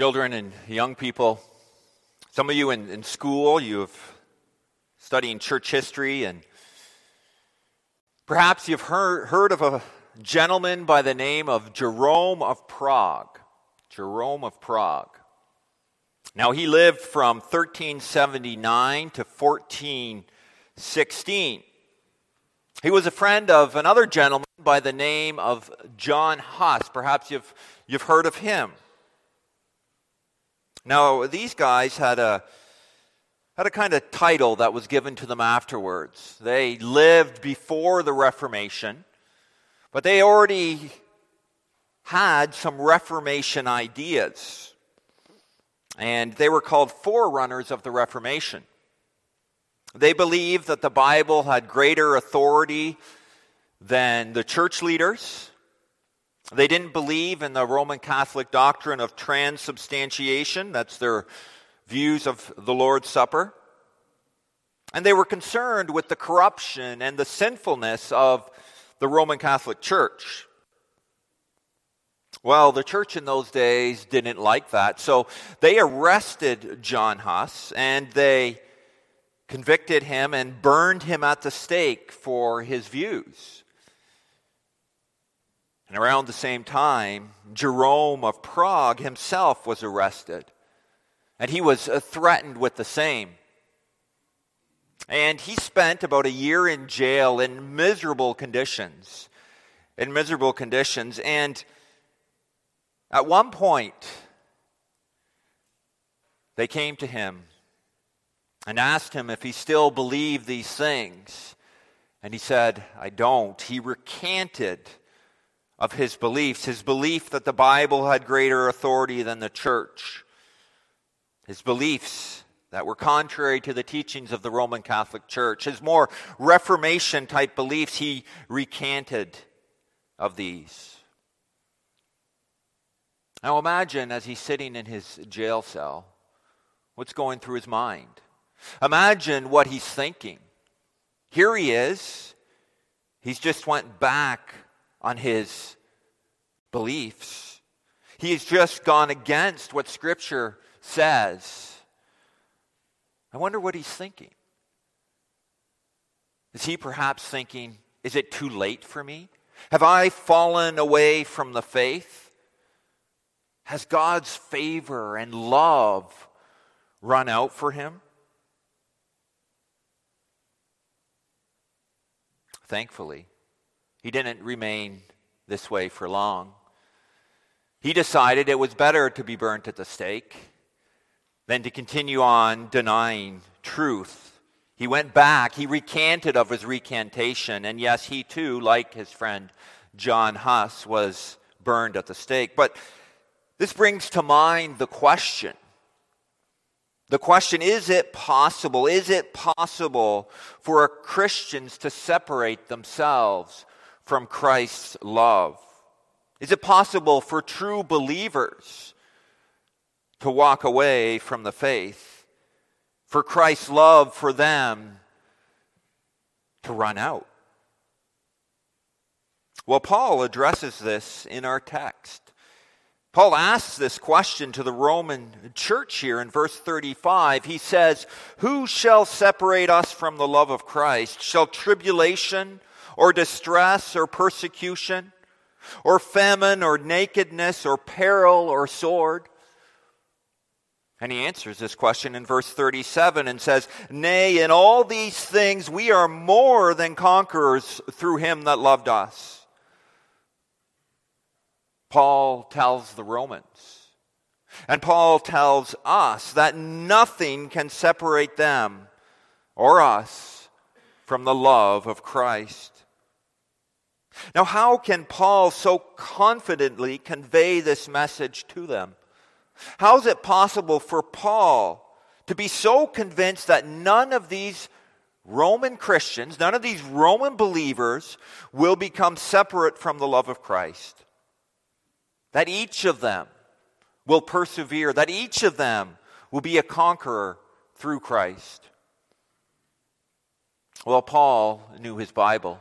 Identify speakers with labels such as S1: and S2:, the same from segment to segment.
S1: children and young people, some of you in, in school, you've studying church history, and perhaps you've heard, heard of a gentleman by the name of Jerome of Prague. Jerome of Prague. Now, he lived from 1379 to 1416. He was a friend of another gentleman by the name of John Huss. Perhaps you've, you've heard of him. Now, these guys had a, had a kind of title that was given to them afterwards. They lived before the Reformation, but they already had some Reformation ideas. And they were called forerunners of the Reformation. They believed that the Bible had greater authority than the church leaders. They didn't believe in the Roman Catholic doctrine of transubstantiation. That's their views of the Lord's Supper. And they were concerned with the corruption and the sinfulness of the Roman Catholic Church. Well, the church in those days didn't like that. So they arrested John Huss and they convicted him and burned him at the stake for his views. And around the same time, Jerome of Prague himself was arrested. And he was uh, threatened with the same. And he spent about a year in jail in miserable conditions. In miserable conditions. And at one point, they came to him and asked him if he still believed these things. And he said, I don't. He recanted of his beliefs, his belief that the Bible had greater authority than the church, his beliefs that were contrary to the teachings of the Roman Catholic Church, his more Reformation type beliefs, he recanted of these. Now imagine as he's sitting in his jail cell, what's going through his mind. Imagine what he's thinking. Here he is. He's just went back on his beliefs. He has just gone against what Scripture says. I wonder what he's thinking. Is he perhaps thinking, is it too late for me? Have I fallen away from the faith? Has God's favor and love run out for him? Thankfully, he didn't remain this way for long. He decided it was better to be burnt at the stake than to continue on denying truth. He went back, he recanted of his recantation, and yes, he too, like his friend John Huss, was burned at the stake. But this brings to mind the question the question is it possible, is it possible for Christians to separate themselves from Christ's love? Is it possible for true believers to walk away from the faith? For Christ's love for them to run out? Well, Paul addresses this in our text. Paul asks this question to the Roman church here in verse 35. He says, Who shall separate us from the love of Christ? Shall tribulation or distress or persecution or famine or nakedness or peril or sword? And he answers this question in verse 37 and says, Nay, in all these things we are more than conquerors through him that loved us. Paul tells the Romans. And Paul tells us that nothing can separate them or us from the love of Christ. Now, how can Paul so confidently convey this message to them? How is it possible for Paul to be so convinced that none of these Roman Christians, none of these Roman believers will become separate from the love of Christ? that each of them will persevere, that each of them will be a conqueror through Christ. Well, Paul knew his Bible.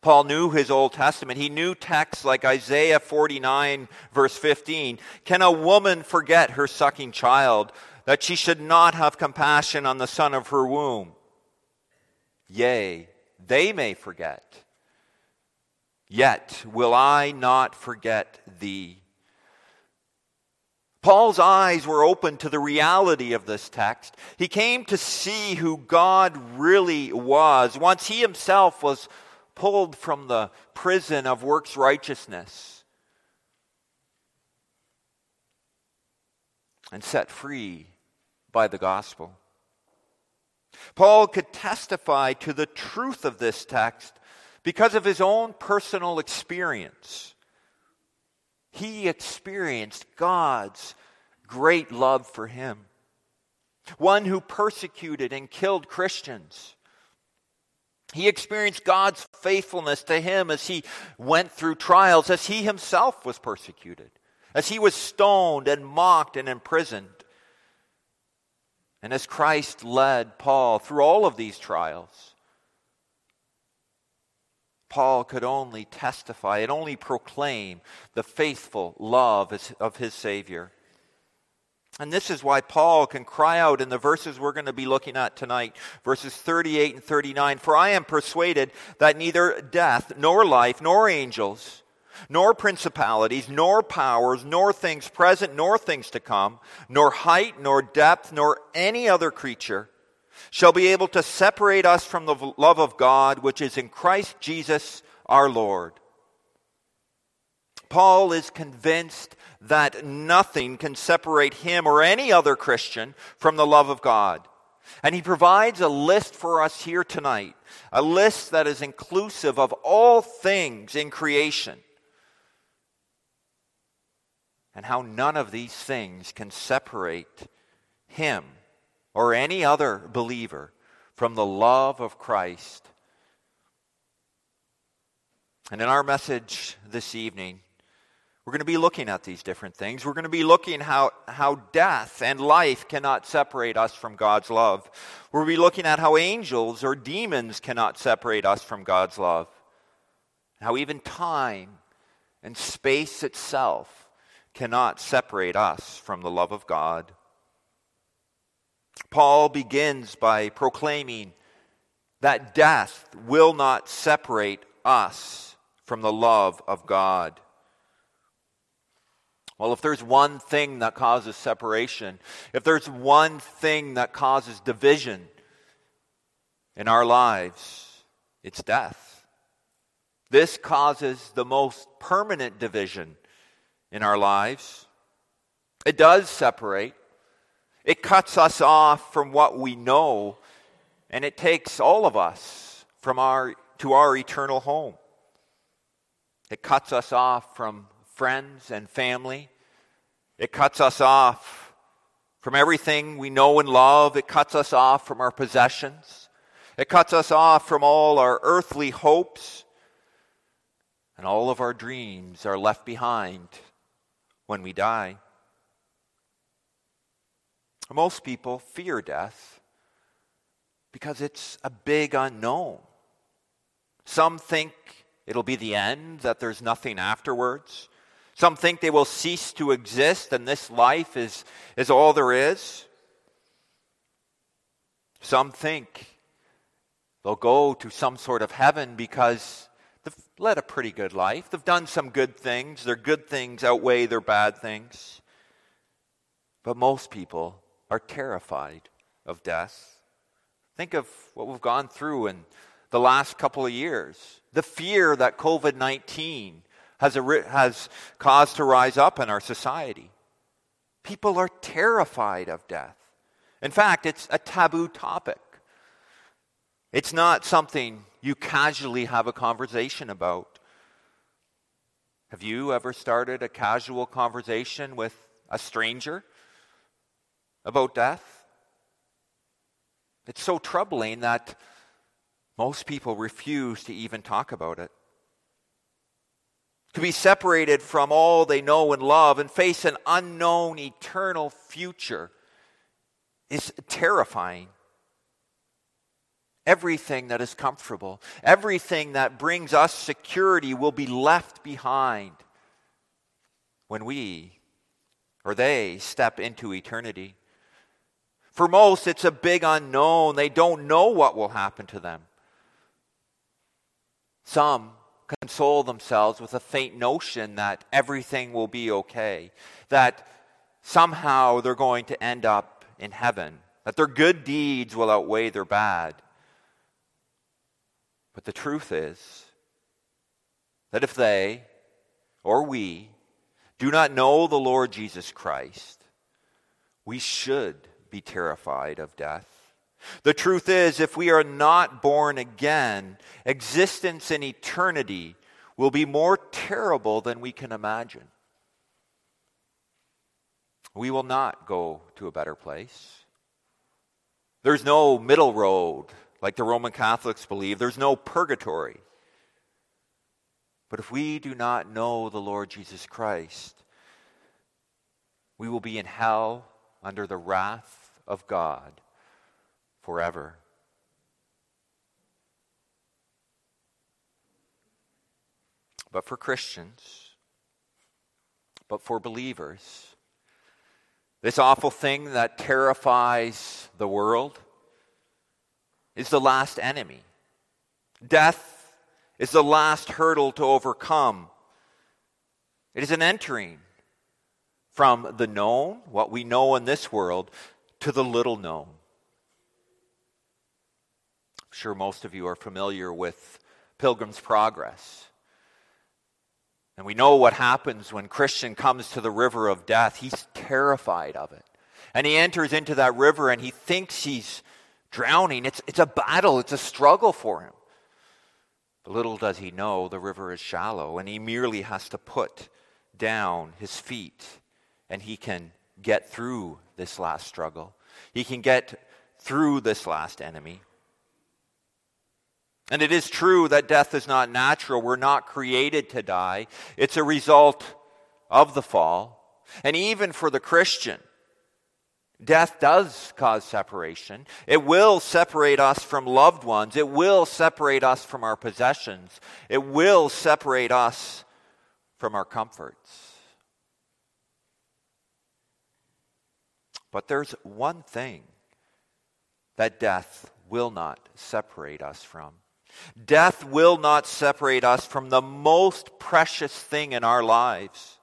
S1: Paul knew his Old Testament. He knew texts like Isaiah 49, verse 15. Can a woman forget her sucking child, that she should not have compassion on the son of her womb? Yea, they may forget. Yet will I not forget thee. Paul's eyes were open to the reality of this text. He came to see who God really was once he himself was pulled from the prison of works righteousness and set free by the gospel. Paul could testify to the truth of this text because of his own personal experience. He experienced God's great love for him. One who persecuted and killed Christians he experienced God's faithfulness to him as he went through trials, as he himself was persecuted, as he was stoned and mocked and imprisoned. And as Christ led Paul through all of these trials, Paul could only testify and only proclaim the faithful love of his Savior. And this is why Paul can cry out in the verses we're going to be looking at tonight, verses 38 and 39 For I am persuaded that neither death, nor life, nor angels, nor principalities, nor powers, nor things present, nor things to come, nor height, nor depth, nor any other creature shall be able to separate us from the love of God which is in Christ Jesus our Lord. Paul is convinced that nothing can separate him or any other Christian from the love of God. And he provides a list for us here tonight, a list that is inclusive of all things in creation. And how none of these things can separate him or any other believer from the love of Christ. And in our message this evening, we're going to be looking at these different things. We're going to be looking how how death and life cannot separate us from God's love. We'll be looking at how angels or demons cannot separate us from God's love. How even time and space itself cannot separate us from the love of God. Paul begins by proclaiming that death will not separate us from the love of God. Well, if there's one thing that causes separation, if there's one thing that causes division in our lives, it's death. This causes the most permanent division in our lives. It does separate, it cuts us off from what we know, and it takes all of us from our, to our eternal home. It cuts us off from friends and family. It cuts us off from everything we know and love. It cuts us off from our possessions. It cuts us off from all our earthly hopes. And all of our dreams are left behind when we die. Most people fear death because it's a big unknown. Some think it'll be the end, that there's nothing afterwards. Some think they will cease to exist and this life is, is all there is. Some think they'll go to some sort of heaven because they've led a pretty good life. They've done some good things. Their good things outweigh their bad things. But most people are terrified of death. Think of what we've gone through in the last couple of years. The fear that COVID 19 has, a, has caused to rise up in our society. People are terrified of death. In fact, it's a taboo topic. It's not something you casually have a conversation about. Have you ever started a casual conversation with a stranger about death? It's so troubling that most people refuse to even talk about it to be separated from all they know and love and face an unknown eternal future is terrifying. everything that is comfortable, everything that brings us security will be left behind when we or they step into eternity. For most, it's a big unknown. They don't know what will happen to them. Some console themselves with a faint notion that everything will be okay, that somehow they're going to end up in heaven, that their good deeds will outweigh their bad. But the truth is that if they or we do not know the Lord Jesus Christ, we should be terrified of death. The truth is, if we are not born again, existence in eternity will be more terrible than we can imagine. We will not go to a better place. There's no middle road like the Roman Catholics believe, there's no purgatory. But if we do not know the Lord Jesus Christ, we will be in hell under the wrath of God forever. But for Christians, but for believers, this awful thing that terrifies the world is the last enemy. Death is the last hurdle to overcome. It is an entering from the known, what we know in this world, to the little known. Sure most of you are familiar with Pilgrim's Progress. And we know what happens when Christian comes to the river of death. He's terrified of it. And he enters into that river and he thinks he's drowning. It's, it's a battle, it's a struggle for him. But little does he know the river is shallow and he merely has to put down his feet and he can get through this last struggle. He can get through this last enemy. And it is true that death is not natural. We're not created to die. It's a result of the fall. And even for the Christian, death does cause separation. It will separate us from loved ones. It will separate us from our possessions. It will separate us from our comforts. But there's one thing that death will not separate us from. Death will not separate us from the most precious thing in our lives.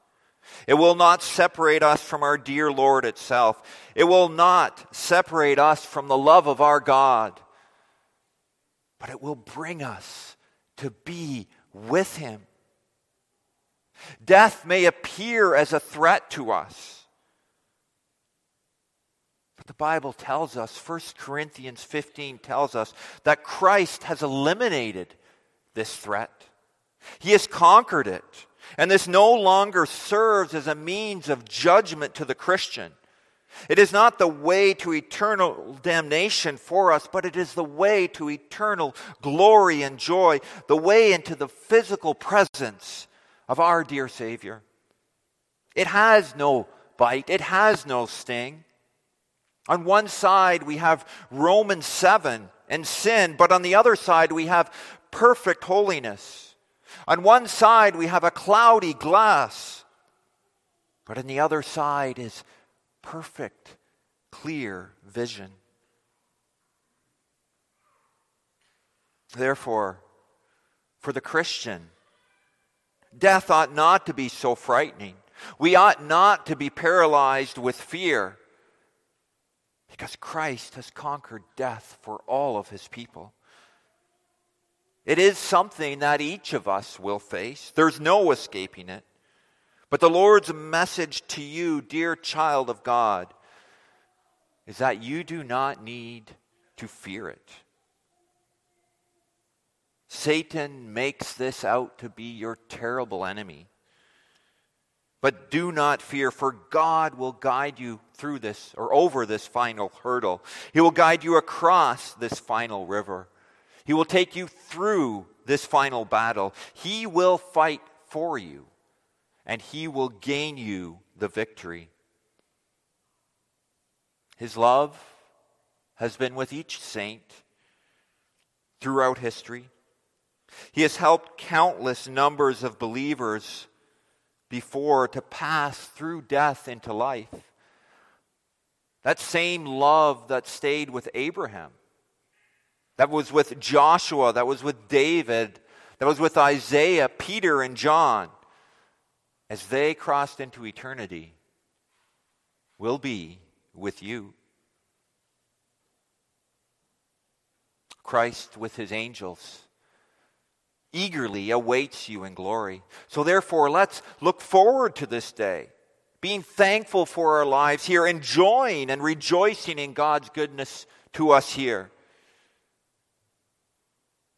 S1: It will not separate us from our dear Lord itself. It will not separate us from the love of our God. But it will bring us to be with Him. Death may appear as a threat to us. The Bible tells us, 1 Corinthians 15 tells us, that Christ has eliminated this threat. He has conquered it. And this no longer serves as a means of judgment to the Christian. It is not the way to eternal damnation for us, but it is the way to eternal glory and joy, the way into the physical presence of our dear Savior. It has no bite, it has no sting. On one side, we have Romans 7 and sin, but on the other side, we have perfect holiness. On one side, we have a cloudy glass, but on the other side is perfect, clear vision. Therefore, for the Christian, death ought not to be so frightening. We ought not to be paralyzed with fear. Because Christ has conquered death for all of his people. It is something that each of us will face. There's no escaping it. But the Lord's message to you, dear child of God, is that you do not need to fear it. Satan makes this out to be your terrible enemy. But do not fear, for God will guide you through this or over this final hurdle. He will guide you across this final river. He will take you through this final battle. He will fight for you, and He will gain you the victory. His love has been with each saint. throughout history. He has helped countless numbers of believers before to pass through death into life. That same love that stayed with Abraham, that was with Joshua, that was with David, that was with Isaiah, Peter, and John, as they crossed into eternity, will be with you. Christ with his angels eagerly awaits you in glory. So, therefore, let's look forward to this day, being thankful for our lives here, enjoying and rejoicing in God's goodness to us here,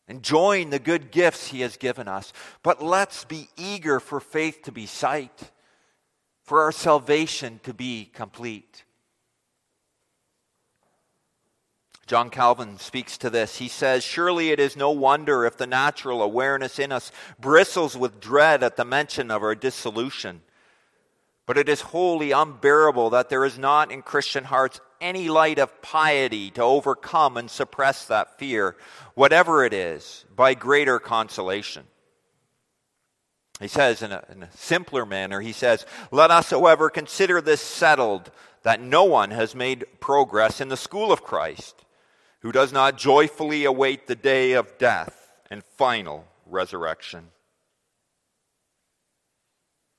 S1: enjoying the good gifts He has given us. But let's be eager for faith to be sight, for our salvation to be complete. John Calvin speaks to this. He says, Surely it is no wonder if the natural awareness in us bristles with dread at the mention of our dissolution. But it is wholly unbearable that there is not in Christian hearts any light of piety to overcome and suppress that fear, whatever it is, by greater consolation. He says in a, in a, simpler manner, he says, Let us, however, consider this settled that no one has made progress in the school of Christ who does not joyfully await the day of death and final resurrection.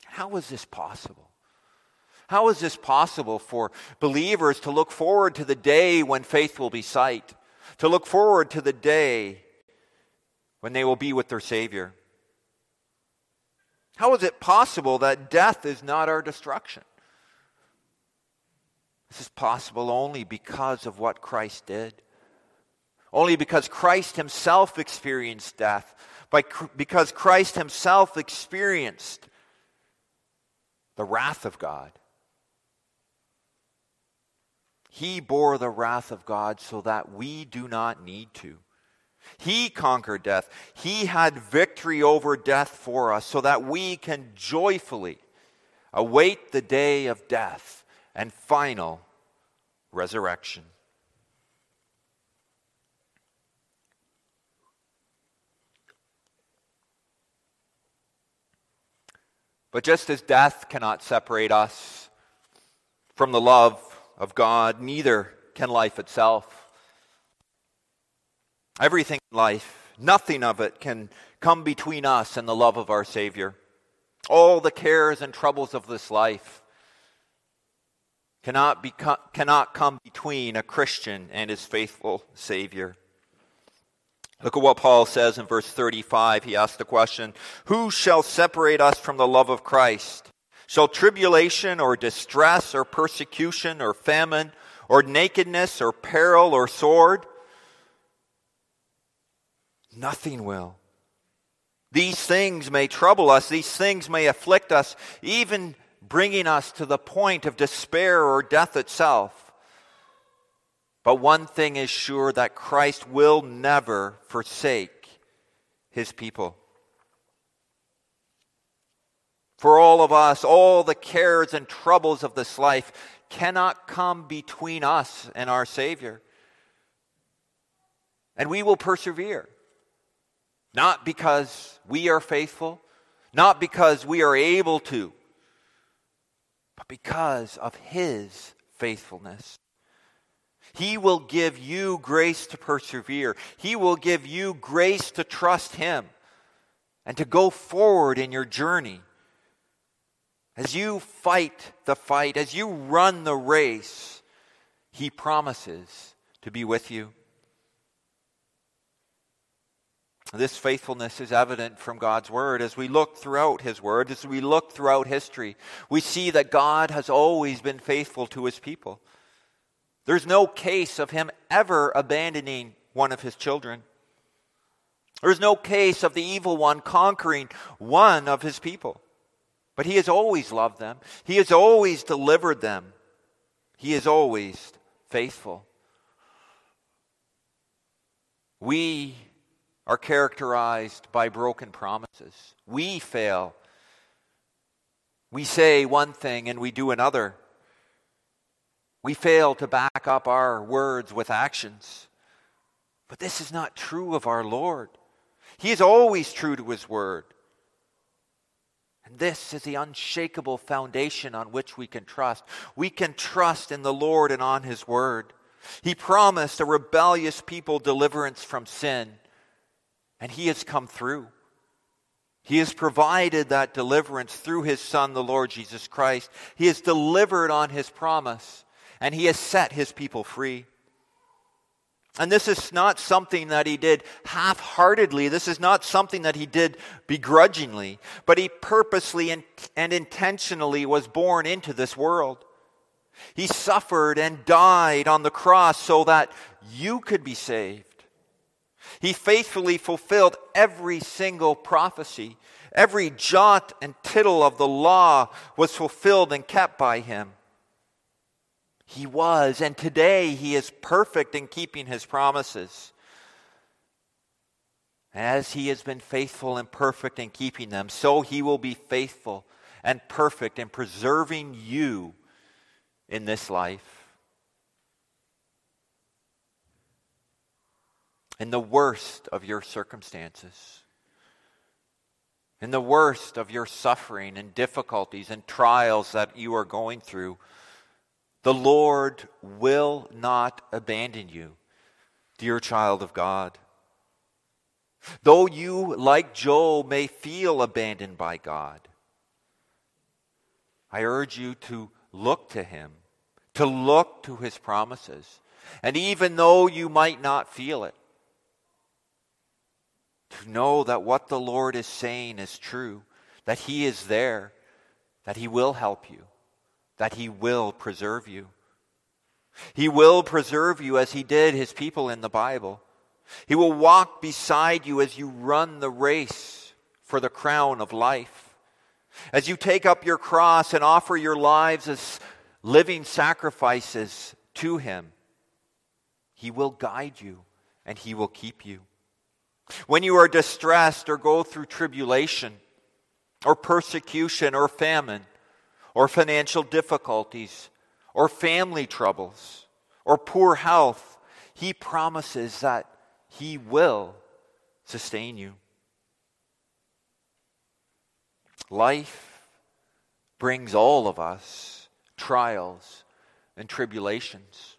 S1: How is this possible? How is this possible for believers to look forward to the day when faith will be sight, to look forward to the day when they will be with their Savior? How is it possible that death is not our destruction? This is possible only because of what Christ did. Only because Christ himself experienced death, by, because Christ himself experienced the wrath of God. He bore the wrath of God so that we do not need to. He conquered death. He had victory over death for us so that we can joyfully await the day of death and final resurrection. But just as death cannot separate us from the love of God, neither can life itself. Everything in life, nothing of it can come between us and the love of our Savior. All the cares and troubles of this life cannot, cannot come between a Christian and his faithful Savior. Look at what Paul says in verse 35. He asks the question Who shall separate us from the love of Christ? Shall tribulation or distress or persecution or famine or nakedness or peril or sword? Nothing will. These things may trouble us, these things may afflict us, even bringing us to the point of despair or death itself. But one thing is sure that Christ will never forsake his people. For all of us, all the cares and troubles of this life cannot come between us and our Savior. And we will persevere. Not because we are faithful, not because we are able to, but because of His faithfulness. He will give you grace to persevere. He will give you grace to trust Him and to go forward in your journey. As you fight the fight, as you run the race, He promises to be with you. This faithfulness is evident from God's Word. As we look throughout His Word, as we look throughout history, we see that God has always been faithful to His people. There's no case of him ever abandoning one of his children. There's no case of the evil one conquering one of his people. But he has always loved them, he has always delivered them, he is always faithful. We are characterized by broken promises. We fail. We say one thing and we do another. We fail to back up our words with actions. But this is not true of our Lord. He is always true to his word. And this is the unshakable foundation on which we can trust. We can trust in the Lord and on his word. He promised a rebellious people deliverance from sin, and he has come through. He has provided that deliverance through his Son, the Lord Jesus Christ. He has delivered on his promise, and he has set his people free. And this is not something that he did half heartedly. This is not something that he did begrudgingly, but he purposely and, and, intentionally was born into this world. He suffered and died on the cross so that you could be saved. He faithfully fulfilled every single prophecy. Every jot and tittle of the law was fulfilled and kept by him. He was, and today he is perfect in keeping his promises. As he has been faithful and perfect in keeping them, so he will be faithful and perfect in preserving you in this life. In the worst of your circumstances, in the worst of your suffering and difficulties and trials that you are going through, the Lord will not abandon you, dear child of God. Though you, like Job, may feel abandoned by God, I urge you to look to Him, to look to His promises. And even though you might not feel it, to know that what the Lord is saying is true, that He is there, that He will help you that He will preserve you. He will preserve you as He did His people in the Bible. He will walk beside you as you run the race for the crown of life. As you take up your cross and offer your lives as living sacrifices to Him, He will guide you and He will keep you. When you are distressed or go through tribulation or persecution or famine, or financial difficulties or family troubles or poor health, He promises that He will sustain you. Life brings all of us trials and tribulations.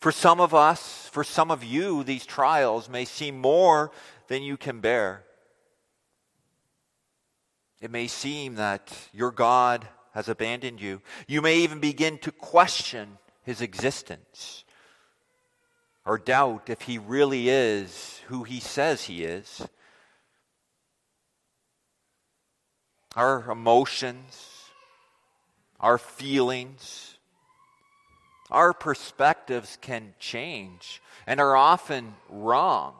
S1: For some of us, for some of you, these trials may seem more than you can bear. It may seem that your God has abandoned you. You may even begin to question his existence or doubt if he really is who he says he is. Our emotions, our feelings, our perspectives can change and are often wrong.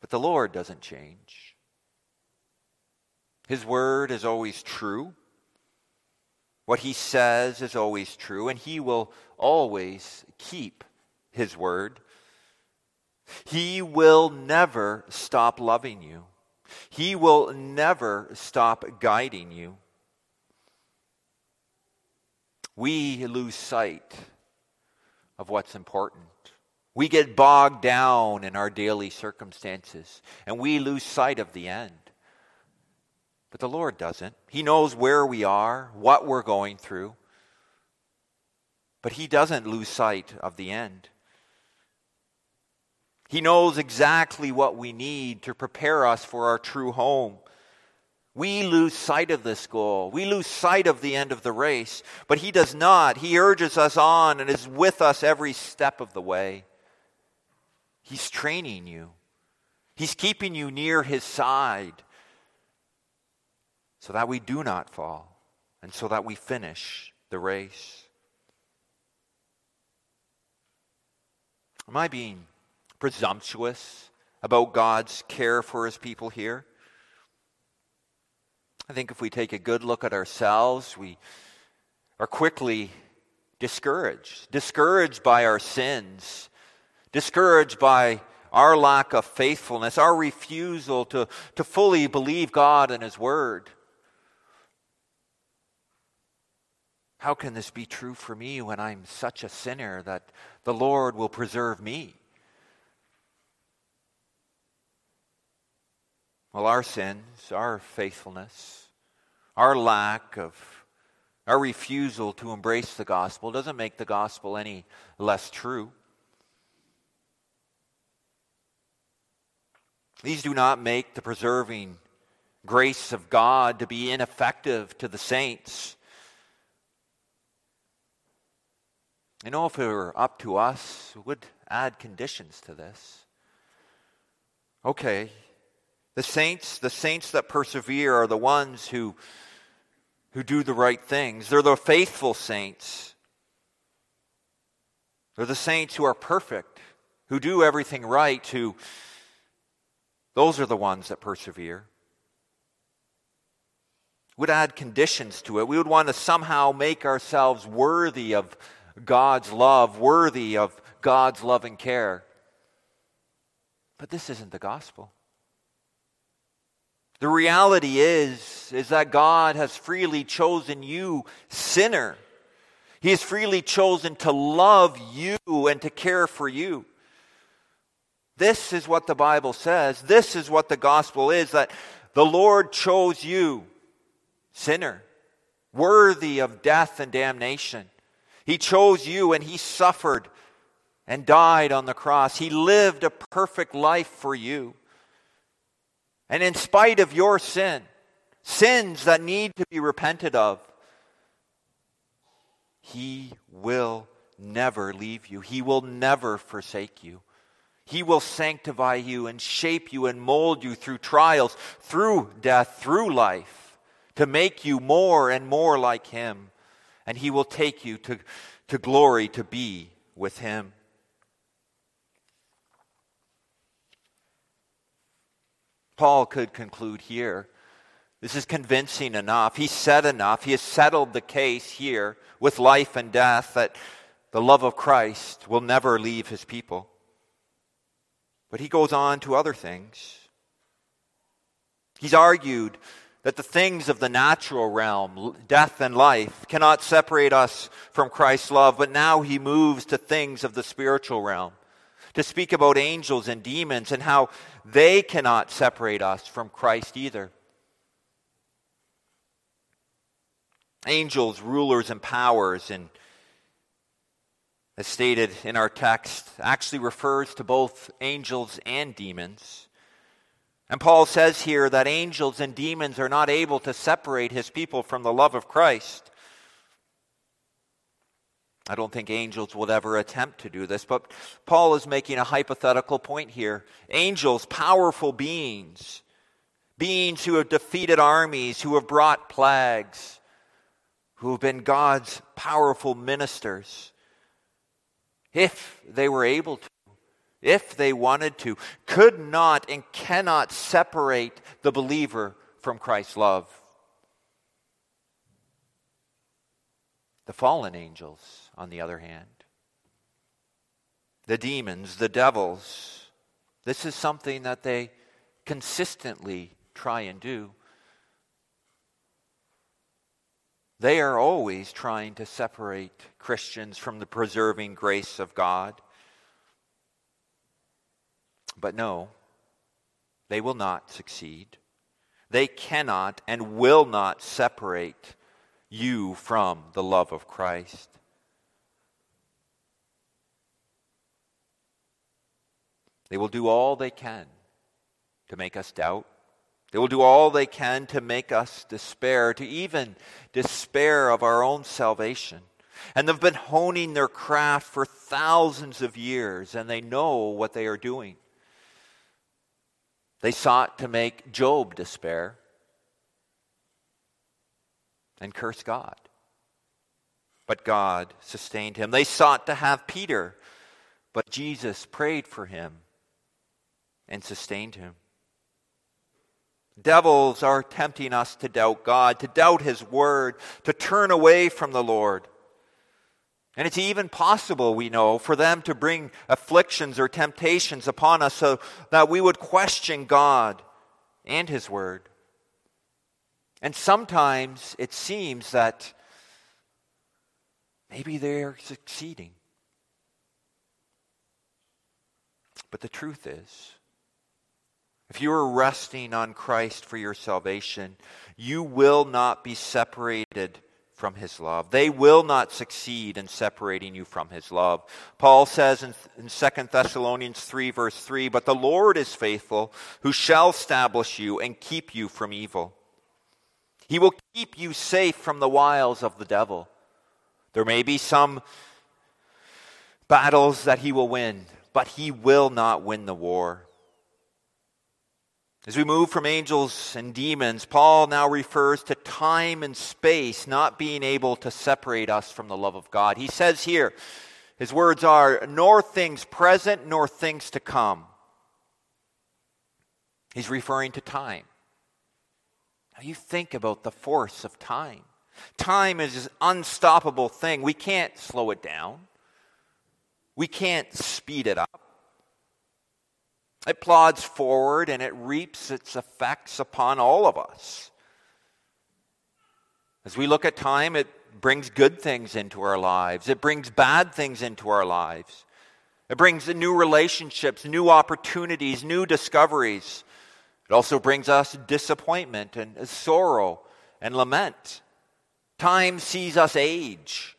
S1: But the Lord doesn't change. His word is always true. What he says is always true, and he will always keep his word. He will never stop loving you. He will never stop guiding you. We lose sight of what's important. We get bogged down in our daily circumstances, and we lose sight of the end. But the Lord doesn't. He knows where we are, what we're going through. But He doesn't lose sight of the end. He knows exactly what we need to prepare us for our true home. We lose sight of this goal. We lose sight of the end of the race. But He does not. He urges us on and is with us every step of the way. He's training you, He's keeping you near His side so that we do not fall and so that we finish the race. Am I being presumptuous about God's care for his people here? I think if we take a good look at ourselves, we are quickly discouraged. Discouraged by our sins, discouraged by our lack of faithfulness, our refusal to, to fully believe God and His Word. How can this be true for me when I'm such a sinner that the Lord will preserve me? Well, our sins, our faithfulness, our lack of, our refusal to embrace the gospel doesn't make the gospel any less true. These do not make the preserving grace of God to be ineffective to the saints. You know, if it were up to us, we would add conditions to this. Okay, the saints, the saints that persevere are the ones who, who do the right things. They're the faithful saints. They're the saints who are perfect, who do everything right, who those are the ones that persevere. Would add conditions to it. We would want to somehow make ourselves worthy of God's love, worthy of God's love and care. But this isn't the gospel. The reality is, is that God has freely chosen you, sinner. He has freely chosen to love you and to care for you. This is what the Bible says. This is what the gospel is that the Lord chose you, sinner, worthy of death and damnation. He chose you and He suffered and died on the cross. He lived a perfect life for you. And in spite of your sin, sins that need to be repented of, He will never leave you. He will never forsake you. He will sanctify you and shape you and mold you through trials, through death, through life, to make you more and more like Him. And He will take you to, to glory to be with Him. Paul could conclude here. This is convincing enough. He said enough. He has settled the case here with life and death that the love of Christ will never leave his people. But he goes on to other things. He's argued that the things of the natural realm, death and life, cannot separate us from Christ's love, but now he moves to things of the spiritual realm to speak about angels and demons and how they cannot separate us from Christ either. Angels, rulers, and powers, and as stated in our text, actually refers to both angels and demons. And Paul says here that angels and demons are not able to separate his people from the love of Christ. I don't think angels would ever attempt to do this, but Paul is making a hypothetical point here. Angels, powerful beings, beings who have defeated armies, who have brought plagues, who have been God's powerful ministers, if they were able to, if they wanted to, could not and cannot separate the believer from Christ's love. The fallen angels on the other hand. The demons, the devils, this is something that they consistently try and do. They are always trying to separate Christians from the preserving grace of God. But no, they will not succeed. They cannot and will not separate you from the love of Christ. They will do all they can to make us doubt. They will do all they can to make us despair, to even despair of our own salvation. And they've been honing their craft for thousands of years, and they know what they are doing. They sought to make Job despair and curse God. But God sustained him. They sought to have Peter, but Jesus prayed for him and sustained him. Devils are tempting us to doubt God, to doubt His word, to turn away from the Lord. And it's even possible, we know, for them to bring afflictions or temptations upon us so that we would question God and His word. And sometimes it seems that Maybe they're succeeding. But the truth is, if you are resting on Christ for your salvation, you will not be separated from his love. They will not succeed in separating you from his love. Paul says in, in 2 Thessalonians 3, verse 3 But the Lord is faithful, who shall establish you and keep you from evil. He will keep you safe from the wiles of the devil. There may be some battles that he will win, but he will not win the war. As we move from angels and demons, Paul now refers to time and space not being able to separate us from the love of God. He says here, his words are, nor things present nor things to come. He's referring to time. Now you think about the force of time. Time is an unstoppable thing. We can't slow it down. We can't speed it up. It plods forward and it reaps its effects upon all of us. As we look at time, it brings good things into our lives, it brings bad things into our lives. It brings new relationships, new opportunities, new discoveries. It also brings us disappointment and sorrow and lament. Time sees us age.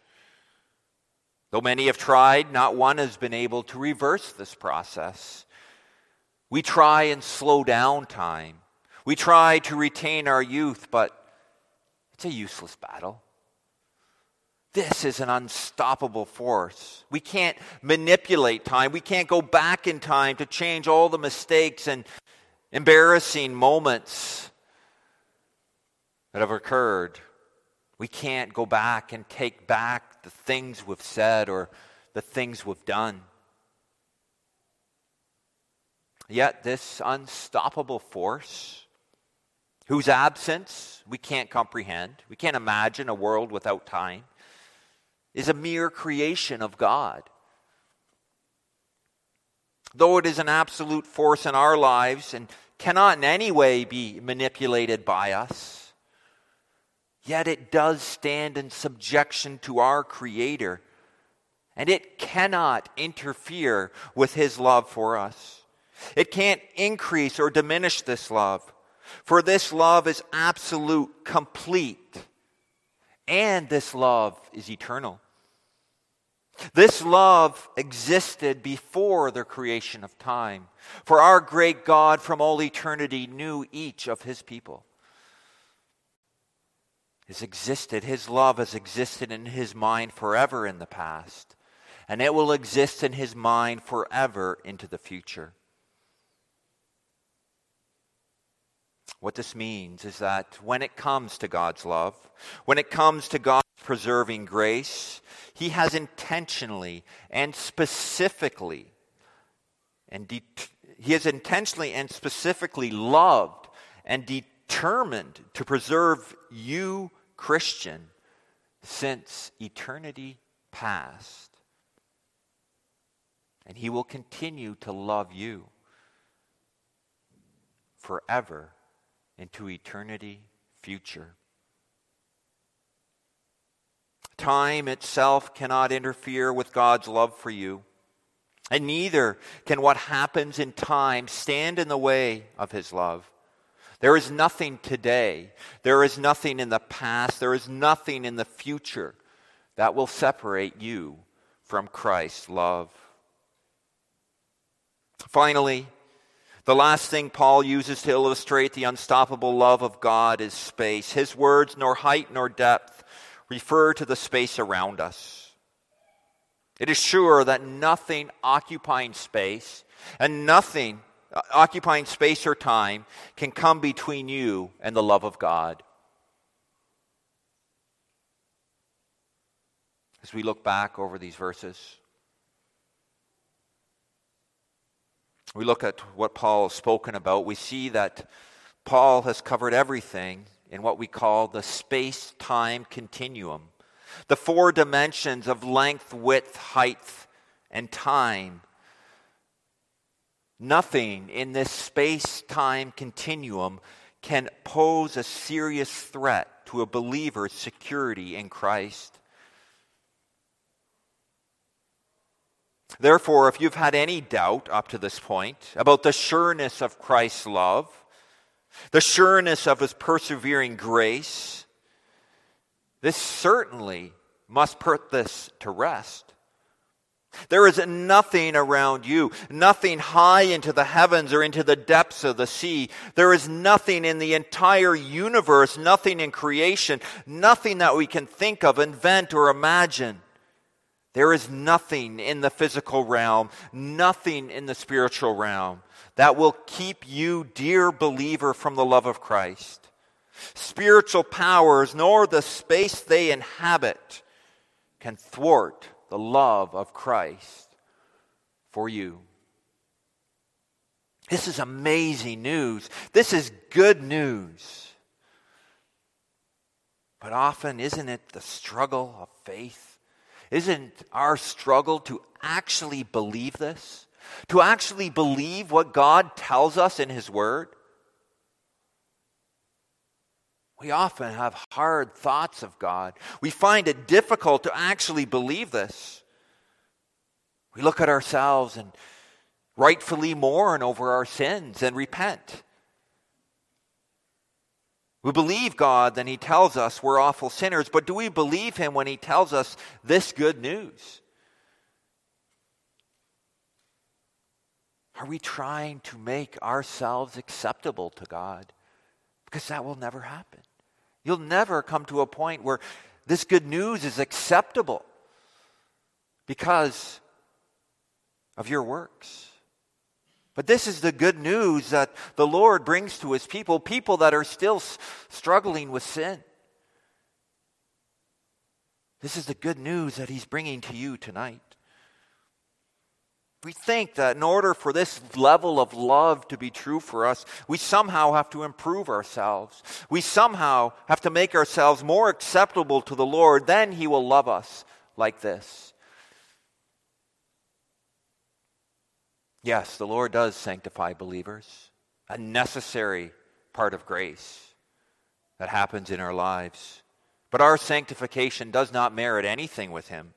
S1: Though many have tried, not one has been able to reverse this process. We try and slow down time. We try to retain our youth, but it's a useless battle. This is an unstoppable force. We can't manipulate time. We can't go back in time to change all the mistakes and embarrassing moments that have occurred. We can't go back and take back the things we've said or the things we've done. Yet, this unstoppable force, whose absence we can't comprehend, we can't imagine a world without time, is a mere creation of God. Though it is an absolute force in our lives and cannot in any way be manipulated by us, yet it does stand in subjection to our Creator, and it cannot interfere with His love for us. It can't increase or diminish this love. For this love is absolute, complete, and this love is eternal. This love existed before the creation of time, for our great God from all eternity knew each of his people. Has existed, his love has existed in his mind forever in the past, and it will exist in his mind forever into the future. What this means is that when it comes to God's love, when it comes to God's preserving grace, He has intentionally and specifically, and de- He has intentionally and specifically loved and determined to preserve you, Christian, since eternity past. And He will continue to love you forever into eternity future. Time itself cannot interfere with God's love for you, and neither can what happens in time stand in the way of His love. There is nothing today, there is nothing in the past, there is nothing in the future that will separate you from Christ's love. Finally, the last thing Paul uses to illustrate the unstoppable love of God is space. His words, nor height nor depth, refer to the space around us. It is sure that nothing occupying space and nothing uh, occupying space or time can come between you and the love of God. As we look back over these verses, we look at what Paul has spoken about, we see that Paul has covered everything in what we call the space time continuum. The four dimensions of length, width, height, and time. Nothing in this space time continuum can pose a serious threat to a believer's security in Christ. Therefore, if you've had any doubt up to this point about the sureness of Christ's love, the sureness of his persevering grace, this certainly must put this to rest. There is nothing around you, nothing high into the heavens or into the depths of the sea. There is nothing in the entire universe, nothing in creation, nothing that we can think of, invent, or imagine. There is nothing in the physical realm, nothing in the spiritual realm that will keep you, dear believer, from the love of Christ. Spiritual powers, nor the space they inhabit, can thwart the love of Christ for you. This is amazing news. This is good news. But often, isn't it the struggle of faith? Isn't our struggle to actually believe this? To actually believe what God tells us in His Word? We often have hard thoughts of God. We find it difficult to actually believe this. We look at ourselves and rightfully mourn over our sins and repent. We believe God, then He tells us we're awful sinners, but do we believe Him when He tells us this good news? Are we trying to make ourselves acceptable to God? Because that will never happen. You'll never come to a point where this good news is acceptable because of your works. But this is the good news that the Lord brings to his people, people that are still struggling with sin. This is the good news that he's bringing to you tonight. We think that in order for this level of love to be true for us, we somehow have to improve ourselves. We somehow have to make ourselves more acceptable to the Lord. Then He will love us like this. Yes, the Lord does sanctify believers, a necessary part of grace that happens in our lives. But our sanctification does not merit anything with Him.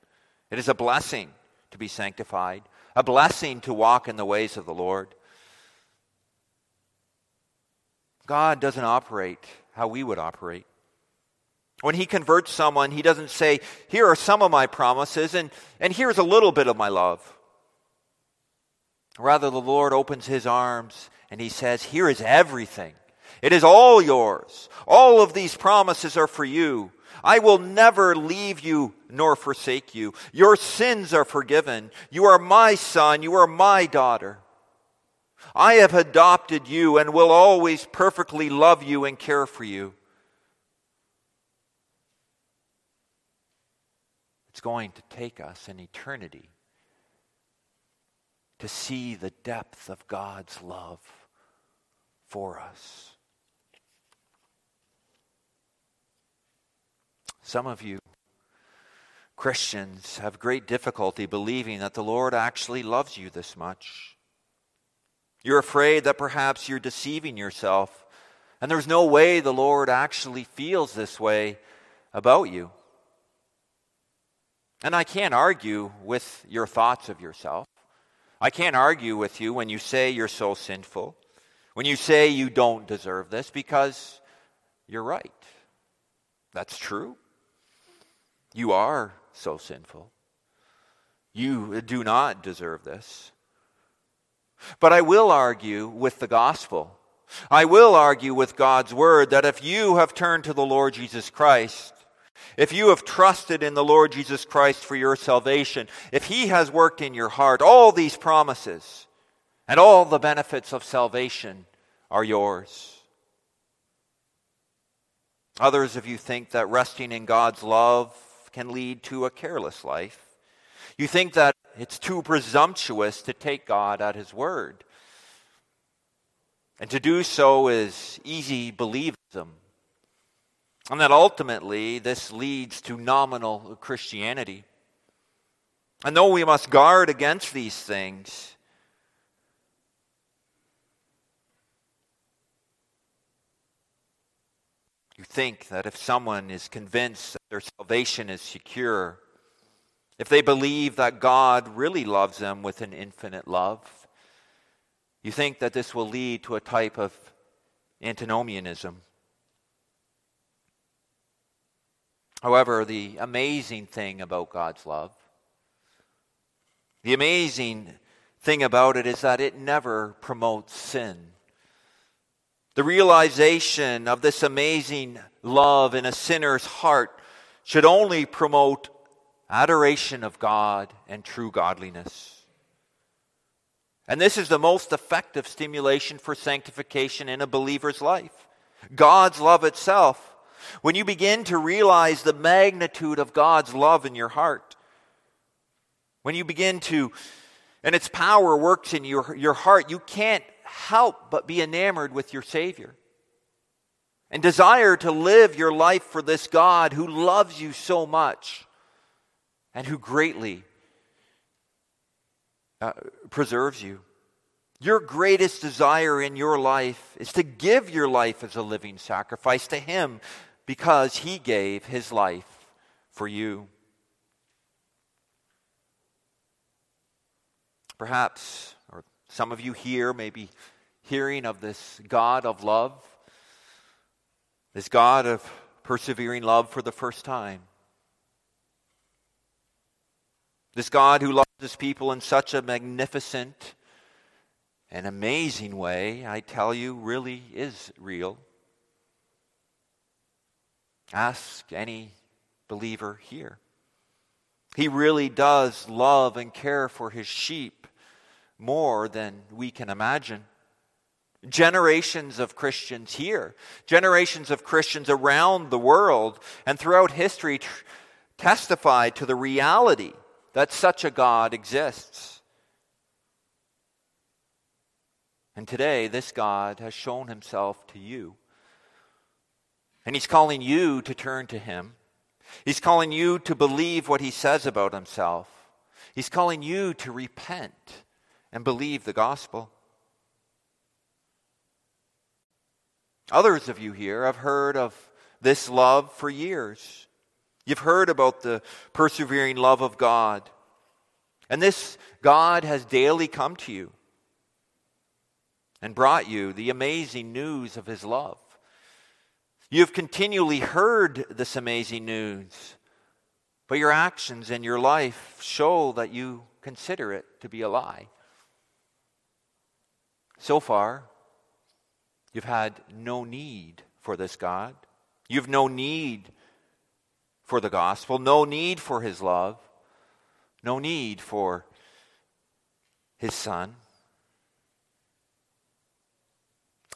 S1: It is a blessing to be sanctified a blessing to walk in the ways of the Lord. God doesn't operate how we would operate. When he converts someone, he doesn't say, Here are some of my promises, and, and here's a little bit of my love. Rather, the Lord opens his arms and he says, Here is everything. It is all yours. All of these promises are for you. I will never leave you nor forsake you. Your sins are forgiven. You are my son. You are my daughter. I have adopted you and will always perfectly love you and care for you. It's going to take us an eternity to see the depth of God's love for us. Some of you Christians have great difficulty believing that the Lord actually loves you this much. You're afraid that perhaps you're deceiving yourself, and there's no way the Lord actually feels this way about you. And I can't argue with your thoughts of yourself. I can't argue with you when you say you're so sinful, when you say you don't deserve this, because you're right. That's true. You are so sinful. You do not deserve this. But I will argue with the gospel. I will argue with God's word that if you have turned to the Lord Jesus Christ, if you have trusted in the Lord Jesus Christ for your salvation, if He has worked in your heart, all these promises and all the benefits of salvation are yours. Others of you think that resting in God's love can lead to a careless life. You think that it's too presumptuous to take God at His word. And to do so is easy believism. And that ultimately this leads to nominal Christianity. And though we must guard against these things, You think that if someone is convinced that their salvation is secure, if they believe that God really loves them with an infinite love, you think that this will lead to a type of antinomianism. However, the amazing thing about God's love, the amazing thing about it is that it never promotes sin. The realization of this amazing love in a sinner's heart should only promote adoration of God and true godliness. And this is the most effective stimulation for sanctification in a believer's life. God's love itself. When you begin to realize the magnitude of God's love in your heart, when you begin to, and its power works in your, your heart, you can't help but be enamored with your Savior and desire to live your life for this God who loves you so much and who greatly uh, preserves you. Your greatest desire in your life is to give your life as a living sacrifice to Him because He gave His life for you. Perhaps, or some of you here may be hearing of this God of love, this God of persevering love for the first time. This God who loves his people in such a magnificent and amazing way, I tell you, really is real. Ask any believer here. He really does love and care for his sheep more than we can imagine. Generations of Christians here, generations of Christians around the world and throughout history tr- testify to the reality that such a God exists. And today, this God has shown himself to you. And he's calling you to turn to him. He's calling you to believe what he says about himself. He's calling you to repent and believe the gospel. Others of you here have heard of this love for years. You've heard about the persevering love of God. And this God has daily come to you and brought you the amazing news of his love. You've continually heard this amazing news, but your actions and your life show that you consider it to be a lie. So far, you've had no need for this God. You've no need for the gospel, no need for his love, no need for his son.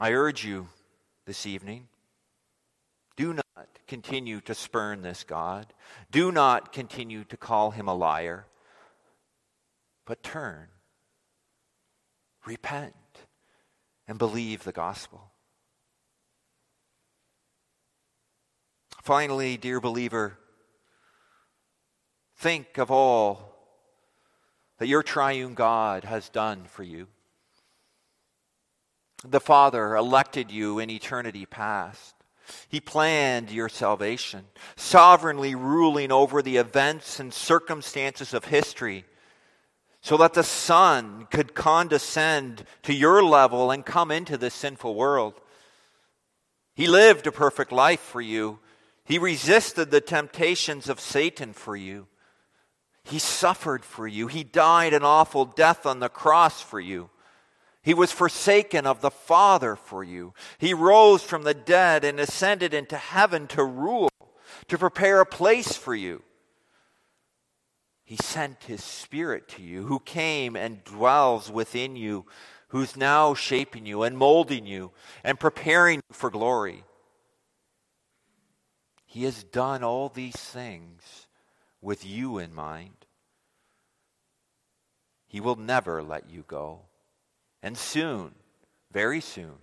S1: I urge you this evening do not continue to spurn this God. Do not continue to call him a liar. But turn, repent, and believe the gospel. Finally, dear believer, think of all that your triune God has done for you. The Father elected you in eternity past. He planned your salvation, sovereignly ruling over the events and circumstances of history, so that the Son could condescend to your level and come into this sinful world. He lived a perfect life for you he resisted the temptations of Satan for you. He suffered for you. He died an awful death on the cross for you. He was forsaken of the Father for you. He rose from the dead and ascended into heaven to rule, to prepare a place for you. He sent His Spirit to you, who came and dwells within you, who's now shaping you and molding you and preparing you for glory. He has done all these things with you in mind. He will never let you go. And soon, very soon,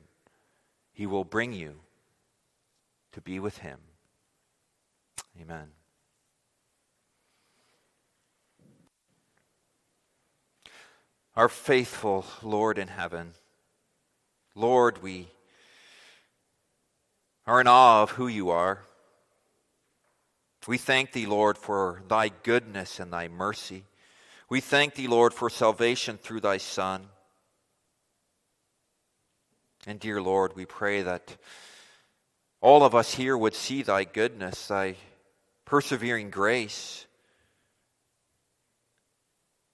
S1: He will bring you to be with Him. Amen. Our faithful Lord in heaven, Lord, we are in awe of who you are. We thank thee, Lord, for thy goodness and thy mercy. We thank thee, Lord, for salvation through thy Son. And dear Lord, we pray that all of us here would see thy goodness, thy persevering grace.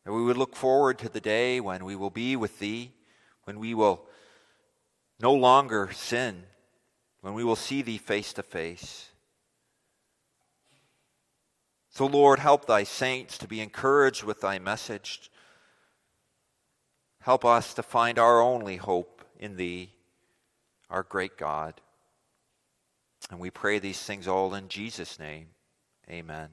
S1: That we would look forward to the day when we will be with thee, when we will no longer sin, when we will see thee face to face. So, Lord, help thy saints to be encouraged with thy message. Help us to find our only hope in thee, our great God. And we pray these things all in Jesus' name. Amen.